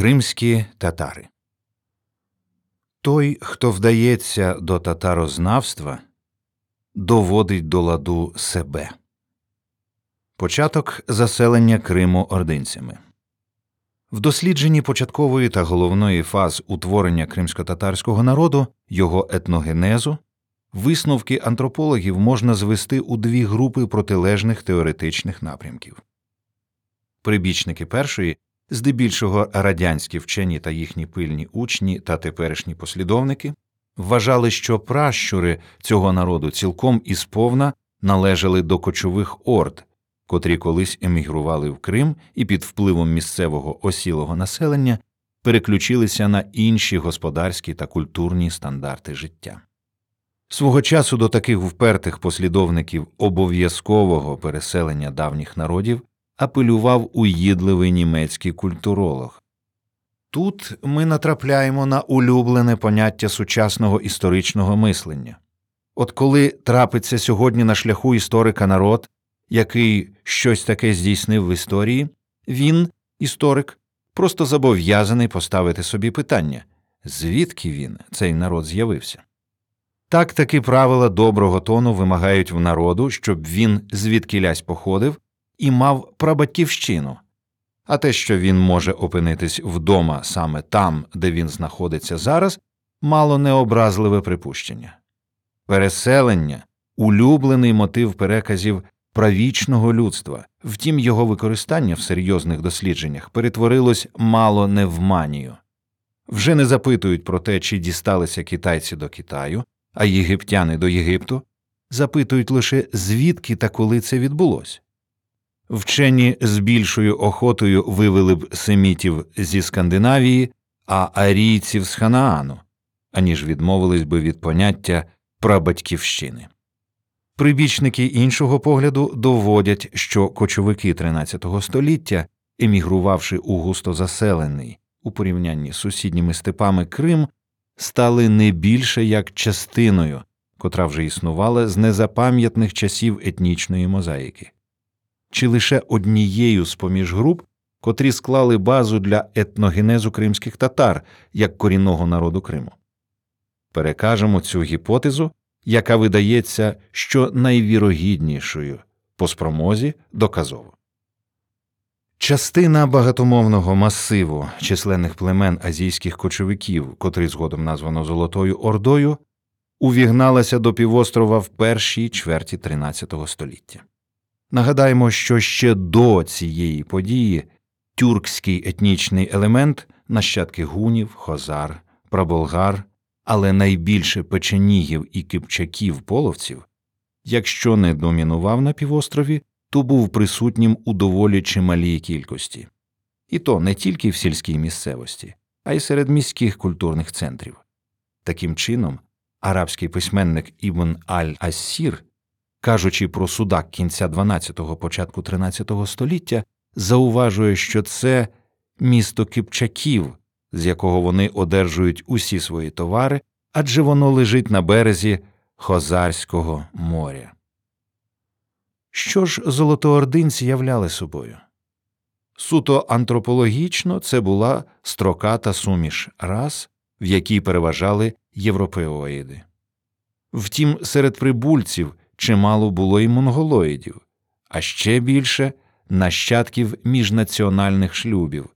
Кримські татари Той, хто вдається до татарознавства, доводить до ладу себе. Початок заселення Криму ординцями в дослідженні початкової та головної фаз утворення кримсько-татарського народу, його етногенезу, висновки антропологів можна звести у дві групи протилежних теоретичних напрямків. Прибічники першої здебільшого радянські вчені та їхні пильні учні та теперішні послідовники вважали, що пращури цього народу цілком і сповна належали до кочових орд, котрі колись емігрували в Крим і під впливом місцевого осілого населення переключилися на інші господарські та культурні стандарти життя. Свого часу до таких впертих послідовників обов'язкового переселення давніх народів апелював уїдливий німецький культуролог. Тут ми натрапляємо на улюблене поняття сучасного історичного мислення. От коли трапиться сьогодні на шляху історика народ, який щось таке здійснив в історії, він, історик, просто зобов'язаний поставити собі питання звідки він, цей народ, з'явився. Так таки правила доброго тону вимагають в народу, щоб він звідкілясь походив і мав прабатьківщину, а те, що він може опинитись вдома саме там, де він знаходиться зараз, мало необразливе припущення. Переселення улюблений мотив переказів правічного людства, втім його використання в серйозних дослідженнях перетворилось мало не в манію. Вже не запитують про те, чи дісталися китайці до Китаю, а єгиптяни до Єгипту, запитують лише звідки та коли це відбулося. Вчені з більшою охотою вивели б семітів зі Скандинавії, а арійців з Ханаану, аніж відмовились би від поняття прабатьківщини. Прибічники іншого погляду доводять, що кочовики XIII століття, емігрувавши у густозаселений у порівнянні з сусідніми степами Крим, стали не більше як частиною, котра вже існувала з незапам'ятних часів етнічної мозаїки чи лише однією з поміж груп, котрі склали базу для етногенезу кримських татар як корінного народу Криму. Перекажемо цю гіпотезу, яка видається що найвірогіднішою по спромозі доказово. Частина багатомовного масиву численних племен азійських кочовиків, котрий згодом названо Золотою Ордою, увігналася до півострова в першій чверті XIII століття. Нагадаємо, що ще до цієї події тюркський етнічний елемент, нащадки гунів, хозар, праболгар, але найбільше печенігів і кипчаків половців, якщо не домінував на півострові, то був присутнім у доволі чималій кількості, і то не тільки в сільській місцевості, а й серед міських культурних центрів. Таким чином, арабський письменник Ібн Аль Ассір кажучи про судак кінця 12-го, початку 13-го століття, зауважує, що це місто Кипчаків, з якого вони одержують усі свої товари, адже воно лежить на березі Хозарського моря. Що ж золотоординці являли собою? Суто антропологічно це була строката суміш рас, в якій переважали європеоїди. Втім, серед прибульців чимало було й монголоїдів, а ще більше нащадків міжнаціональних шлюбів.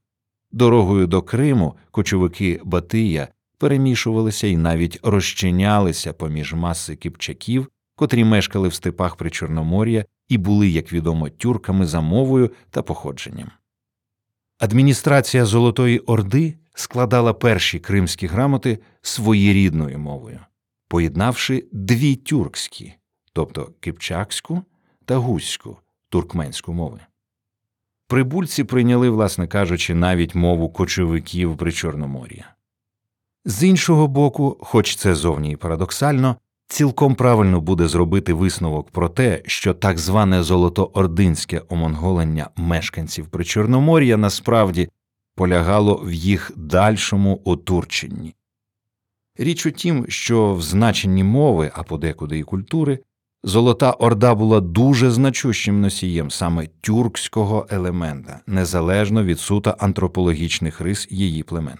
Дорогою до Криму кочовики Батия перемішувалися і навіть розчинялися поміж маси кипчаків, котрі мешкали в степах при Чорномор'я і були, як відомо, тюрками за мовою та походженням. Адміністрація Золотої Орди складала перші кримські грамоти своєрідною мовою, поєднавши дві тюркські тобто кипчакську та гуську туркменську мови. Прибульці прийняли, власне кажучи, навіть мову кочовиків при Чорномор'ї. З іншого боку, хоч це зовні і парадоксально, цілком правильно буде зробити висновок про те, що так зване золотоординське омонголення мешканців при Чорномор'я насправді полягало в їх дальшому отурченні. Річ у тім, що в значенні мови, а подекуди і культури Золота Орда була дуже значущим носієм саме тюркського елемента, незалежно від суто антропологічних рис її племен.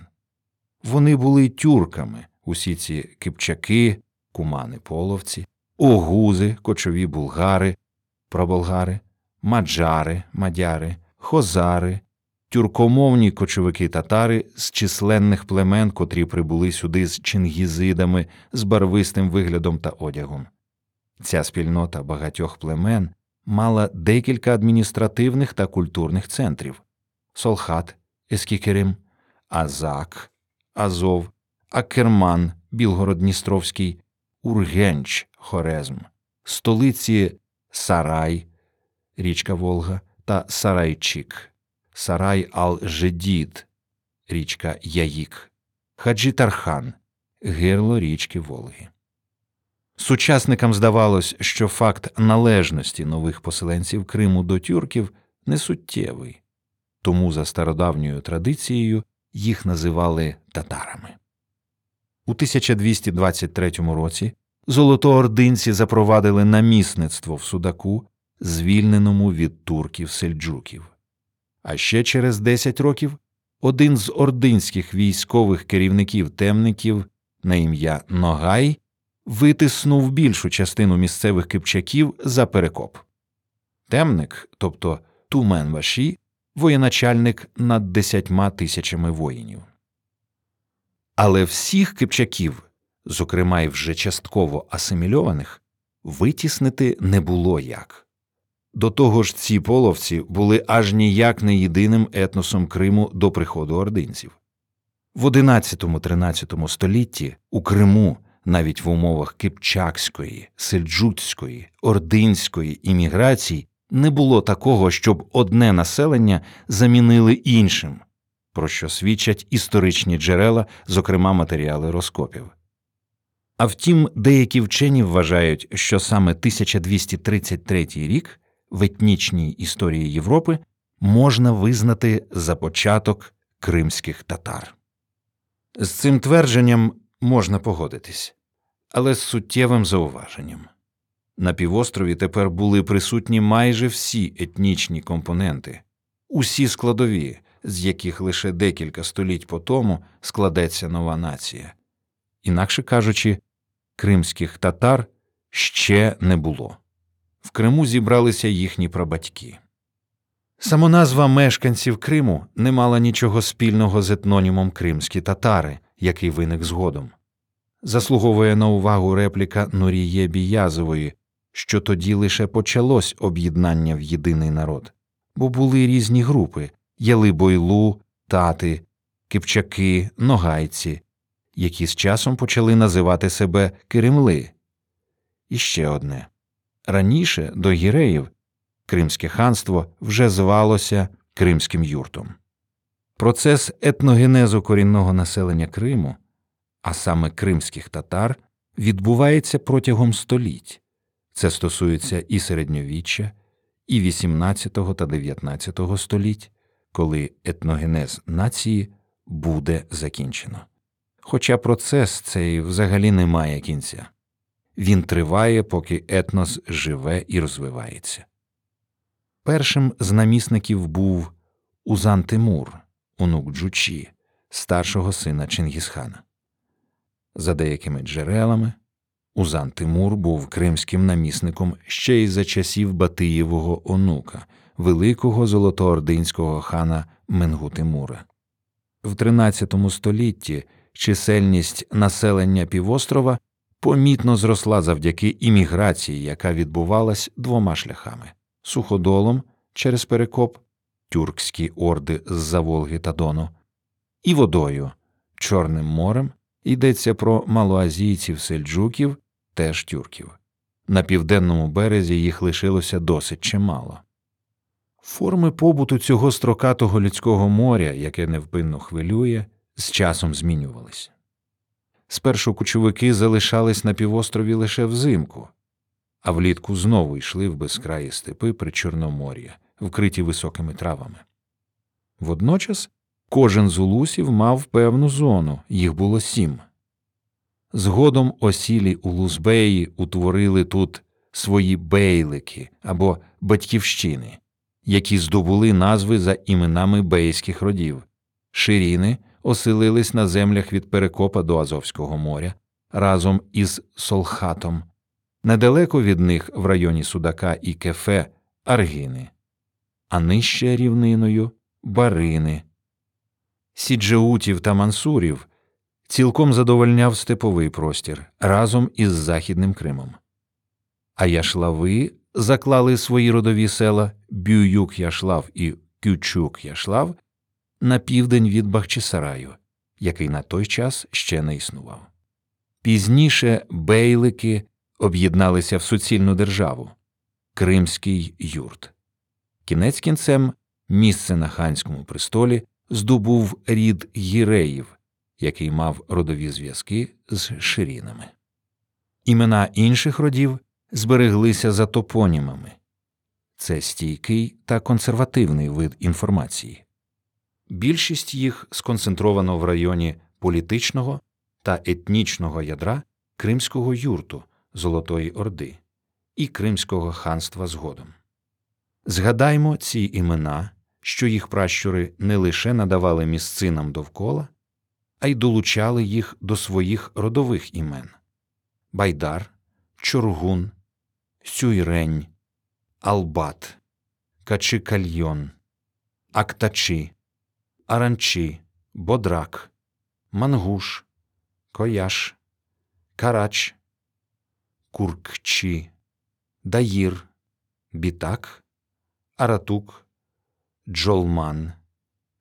Вони були тюрками, усі ці кипчаки, кумани половці, огузи, кочові булгари, проболгари, маджари, мадяри, хозари, тюркомовні кочовики татари з численних племен, котрі прибули сюди з чингізидами, з барвистим виглядом та одягом. Ця спільнота багатьох племен мала декілька адміністративних та культурних центрів Солхат, Ескікерим, Азак, Азов, Акерман, Білгород-Дністровський, Ургенч, Хорезм, столиці Сарай, річка Волга та Сарайчик, Сарай Ал-Жедід, річка Яїк, Хаджітархан, гирло річки Волги. Сучасникам здавалось, що факт належності нових поселенців Криму до тюрків несуттєвий, тому за стародавньою традицією їх називали татарами. У 1223 році золотоординці запровадили намісництво в Судаку, звільненому від турків сельджуків. А ще через 10 років один з ординських військових керівників темників на ім'я Ногай витиснув більшу частину місцевих кипчаків за перекоп. Темник, тобто Тумен Ваші, воєначальник над десятьма тисячами воїнів. Але всіх кипчаків, зокрема й вже частково асимільованих, витіснити не було як. До того ж, ці половці були аж ніяк не єдиним етносом Криму до приходу ординців. В XI-XIII столітті у Криму навіть в умовах кипчакської, сельджуцької, ординської імміграції не було такого, щоб одне населення замінили іншим, про що свідчать історичні джерела, зокрема матеріали розкопів. А втім, деякі вчені вважають, що саме 1233 рік в етнічній історії Європи можна визнати за початок кримських татар. З цим твердженням можна погодитись, але з суттєвим зауваженням. На півострові тепер були присутні майже всі етнічні компоненти, усі складові, з яких лише декілька століть по тому складеться нова нація. Інакше кажучи, кримських татар ще не було. В Криму зібралися їхні прабатьки. Самоназва мешканців Криму не мала нічого спільного з етнонімом кримські татари, який виник згодом. Заслуговує на увагу репліка Нуріє Біязової, що тоді лише почалось об'єднання в єдиний народ, бо були різні групи ялибойлу, тати, кипчаки, ногайці, які з часом почали називати себе Киримли. І ще одне раніше до гіреїв Кримське ханство вже звалося Кримським юртом. Процес етногенезу корінного населення Криму, а саме кримських татар, відбувається протягом століть. Це стосується і середньовіччя, і XVIII та XIX століть, коли етногенез нації буде закінчено. Хоча процес цей взагалі не має кінця він триває, поки етнос живе і розвивається. Першим з намісників був Узан Тимур, онук Джучі, старшого сина Чингісхана. За деякими джерелами, Узан Тимур був кримським намісником ще й за часів Батиєвого онука, великого золотоординського хана Менгу Тимура. В XIII столітті чисельність населення півострова помітно зросла завдяки імміграції, яка відбувалась двома шляхами суходолом через перекоп, тюркські орди з за Волги та Дону, і водою, Чорним морем йдеться про малоазійців сельджуків, теж тюрків. На південному березі їх лишилося досить чимало. Форми побуту цього строкатого людського моря, яке невпинно хвилює, з часом змінювалися. Спершу кучовики залишались на півострові лише взимку, а влітку знову йшли в безкраї степи при Чорномор'я, вкриті високими травами. Водночас кожен з улусів мав певну зону, їх було сім. Згодом осілі улузбеї утворили тут свої бейлики або батьківщини, які здобули назви за іменами бейських родів. Ширіни оселились на землях від Перекопа до Азовського моря разом із Солхатом. Недалеко від них в районі Судака і Кефе Аргини, а нижче рівниною Барини. Сіджеутів та мансурів цілком задовольняв степовий простір разом із Західним Кримом. А яшлави заклали свої родові села Бююк Яшлав і Кючук Яшлав на південь від Бахчисараю, який на той час ще не існував. Пізніше бейлики об'єдналися в суцільну державу Кримський юрт. Кінець кінцем місце на ханському престолі здобув рід гіреїв, який мав родові зв'язки з ширінами. Імена інших родів збереглися за топонімами це стійкий та консервативний вид інформації. Більшість їх сконцентровано в районі політичного та етнічного ядра Кримського юрту Золотої Орди і Кримського ханства згодом. Згадаймо ці імена, що їх пращури не лише надавали місцинам довкола, а й долучали їх до своїх родових імен. Байдар, Чоргун, Сюйрень, Албат, Качикальйон, Актачі, Аранчі, Бодрак, Мангуш, Кояш, Карач, Куркчі, Даїр, Бітак, Аратук, Джолман,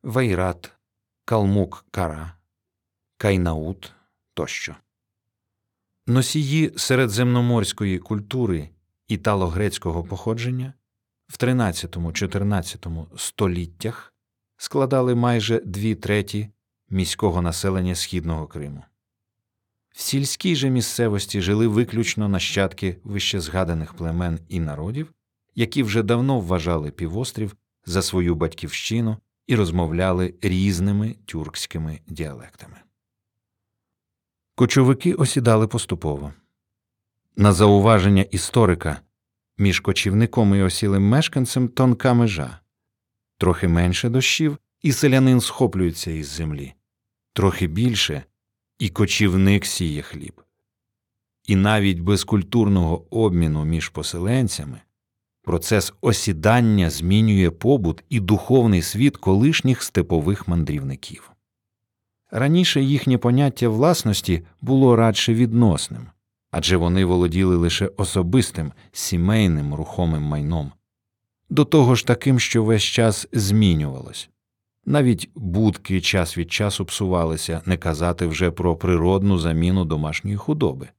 Вайрат, Калмук Кара, Кайнаут тощо. Носії середземноморської культури італо-грецького походження в 13-14 століттях складали майже дві треті міського населення Східного Криму. В сільській же місцевості жили виключно нащадки вищезгаданих племен і народів, які вже давно вважали півострів за свою батьківщину і розмовляли різними тюркськими діалектами. Кочовики осідали поступово. На зауваження історика між кочівником і осілим мешканцем тонка межа, трохи менше дощів, і селянин схоплюється із землі, трохи більше, і кочівник сіє хліб. І навіть без культурного обміну між поселенцями процес осідання змінює побут і духовний світ колишніх степових мандрівників. Раніше їхнє поняття власності було радше відносним, адже вони володіли лише особистим, сімейним рухомим майном, до того ж таким, що весь час змінювалось. Навіть будки час від часу псувалися, не казати вже про природну заміну домашньої худоби.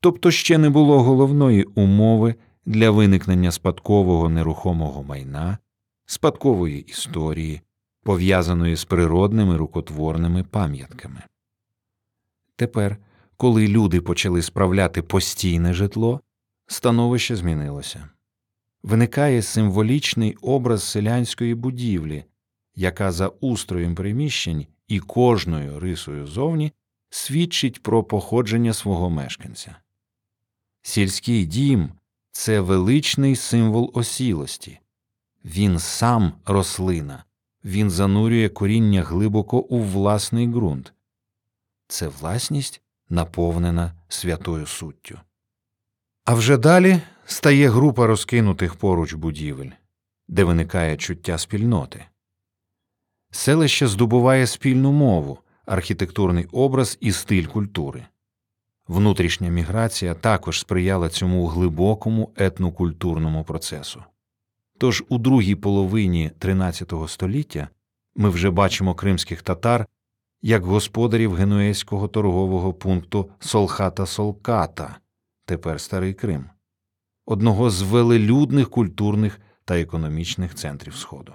Тобто ще не було головної умови для виникнення спадкового нерухомого майна, спадкової історії, пов'язаної з природними рукотворними пам'ятками. Тепер, коли люди почали справляти постійне житло, становище змінилося. Виникає символічний образ селянської будівлі, яка за устроєм приміщень і кожною рисою зовні свідчить про походження свого мешканця. Сільський дім це величний символ осілості, він сам рослина, він занурює коріння глибоко у власний ґрунт. Це власність наповнена святою суттю. А вже далі стає група розкинутих поруч будівель, де виникає чуття спільноти. Селище здобуває спільну мову, архітектурний образ і стиль культури. Внутрішня міграція також сприяла цьому глибокому етнокультурному процесу. Тож у другій половині XIII століття ми вже бачимо кримських татар як господарів генуезького торгового пункту Солхата Солката, тепер Старий Крим, одного з велелюдних культурних та економічних центрів Сходу.